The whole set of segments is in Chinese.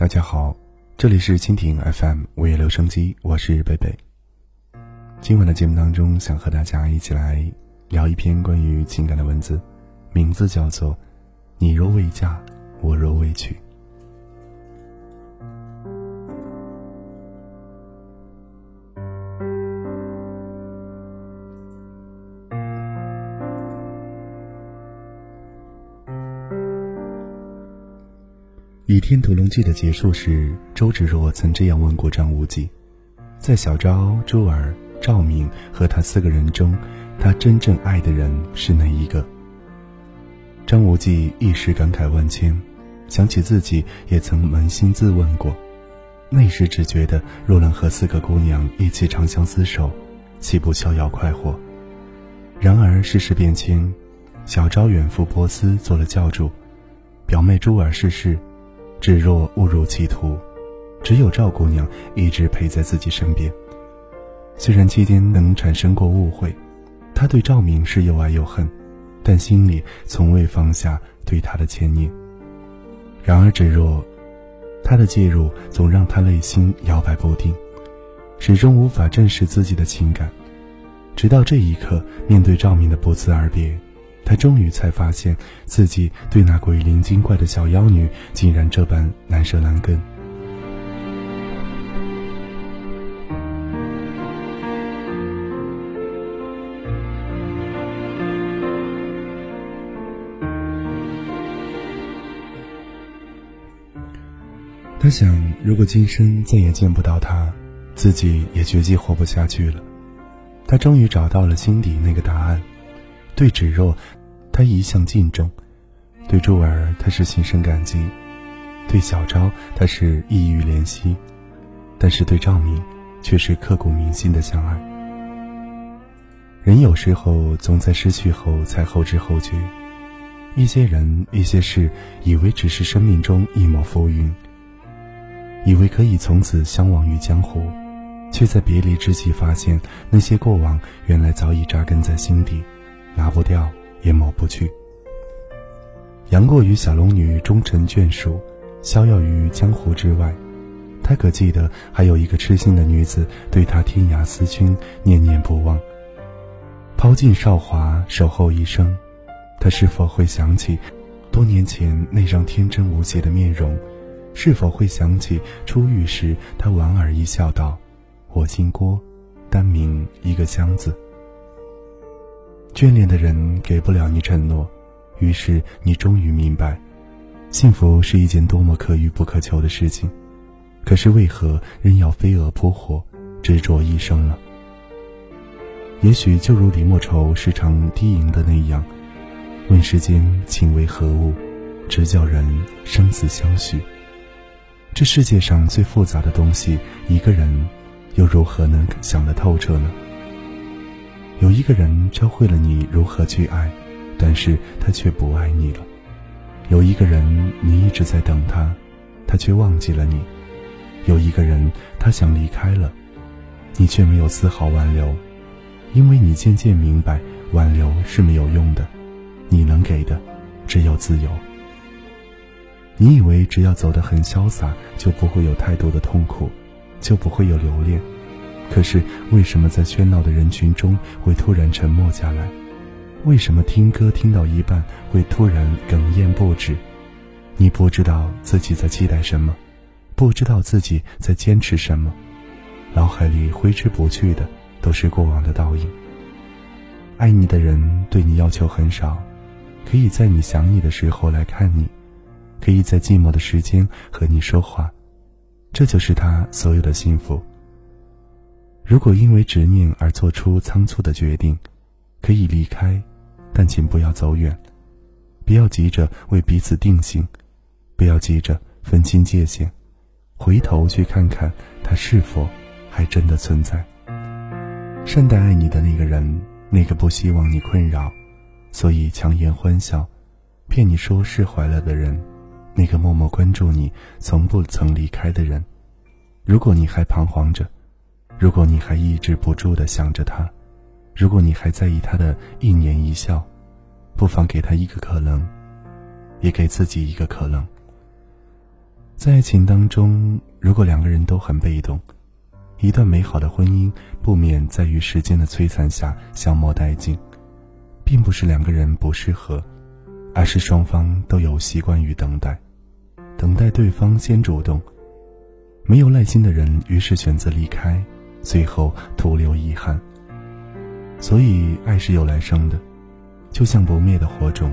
大家好，这里是蜻蜓 FM 午夜留声机，我是贝贝。今晚的节目当中，想和大家一起来聊一篇关于情感的文字，名字叫做《你若未嫁，我若未娶》。《倚天屠龙记》的结束时，周芷若曾这样问过张无忌：“在小昭、珠儿、赵敏和他四个人中，他真正爱的人是哪一个？”张无忌一时感慨万千，想起自己也曾扪心自问过，那时只觉得若能和四个姑娘一起长相厮守，岂不逍遥快活？然而世事变迁，小昭远赴波斯做了教主，表妹珠儿逝世。芷若误入歧途，只有赵姑娘一直陪在自己身边。虽然期间能产生过误会，她对赵明是又爱又恨，但心里从未放下对他的牵念。然而芷若，他的介入总让他内心摇摆不定，始终无法正视自己的情感。直到这一刻，面对赵明的不辞而别。他终于才发现自己对那鬼灵精怪的小妖女竟然这般难舍难分。他想，如果今生再也见不到她，自己也绝迹活不下去了。他终于找到了心底那个答案，对芷若。他一向敬重，对珠儿他是心生感激，对小昭他是意欲怜惜，但是对赵敏却是刻骨铭心的相爱。人有时候总在失去后才后知后觉，一些人一些事，以为只是生命中一抹浮云，以为可以从此相忘于江湖，却在别离之际发现，那些过往原来早已扎根在心底，拿不掉。也抹不去。杨过与小龙女终成眷属，逍遥于江湖之外。他可记得还有一个痴心的女子对他天涯思君，念念不忘。抛尽韶华，守候一生，他是否会想起多年前那张天真无邪的面容？是否会想起初遇时他莞尔一笑，道：“我姓郭，单名一个香字。”眷恋的人给不了你承诺，于是你终于明白，幸福是一件多么可遇不可求的事情。可是为何仍要飞蛾扑火，执着一生呢？也许就如李莫愁时常低吟的那样：“问世间情为何物，直叫人生死相许。”这世界上最复杂的东西，一个人又如何能想得透彻呢？有一个人教会了你如何去爱，但是他却不爱你了。有一个人你一直在等他，他却忘记了你。有一个人他想离开了，你却没有丝毫挽留，因为你渐渐明白挽留是没有用的，你能给的只有自由。你以为只要走得很潇洒，就不会有太多的痛苦，就不会有留恋。可是，为什么在喧闹的人群中会突然沉默下来？为什么听歌听到一半会突然哽咽不止？你不知道自己在期待什么，不知道自己在坚持什么，脑海里挥之不去的都是过往的倒影。爱你的人对你要求很少，可以在你想你的时候来看你，可以在寂寞的时间和你说话，这就是他所有的幸福。如果因为执念而做出仓促的决定，可以离开，但请不要走远，不要急着为彼此定性，不要急着分清界限，回头去看看他是否还真的存在。善待爱你的那个人，那个不希望你困扰，所以强颜欢笑，骗你说释怀了的人，那个默默关注你，从不曾离开的人，如果你还彷徨着。如果你还抑制不住的想着他，如果你还在意他的一年一笑，不妨给他一个可能，也给自己一个可能。在爱情当中，如果两个人都很被动，一段美好的婚姻不免在于时间的摧残下消磨殆尽。并不是两个人不适合，而是双方都有习惯于等待，等待对方先主动。没有耐心的人，于是选择离开，最后徒留遗憾。所以，爱是有来生的，就像不灭的火种，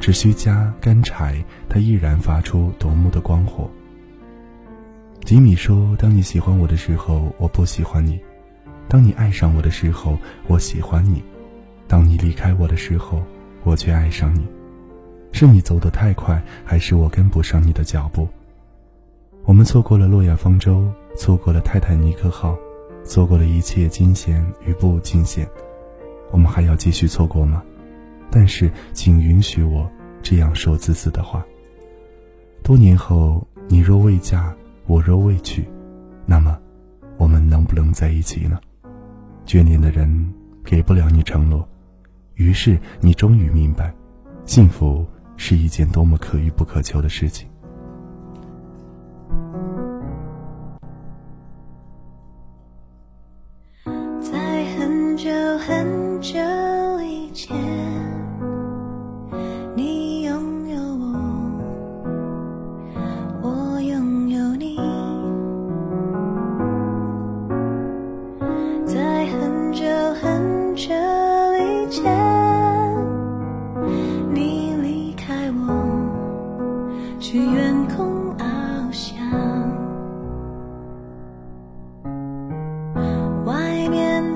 只需加干柴，它依然发出夺目的光火。吉米说：“当你喜欢我的时候，我不喜欢你；当你爱上我的时候，我喜欢你。”当你离开我的时候，我却爱上你，是你走得太快，还是我跟不上你的脚步？我们错过了诺亚方舟，错过了泰坦尼克号，错过了一切惊险与不惊险，我们还要继续错过吗？但是，请允许我这样说自私的话。多年后，你若未嫁，我若未娶，那么，我们能不能在一起呢？眷恋的人给不了你承诺。于是你终于明白，幸福是一件多么可遇不可求的事情。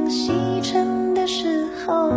阳西沉的时候，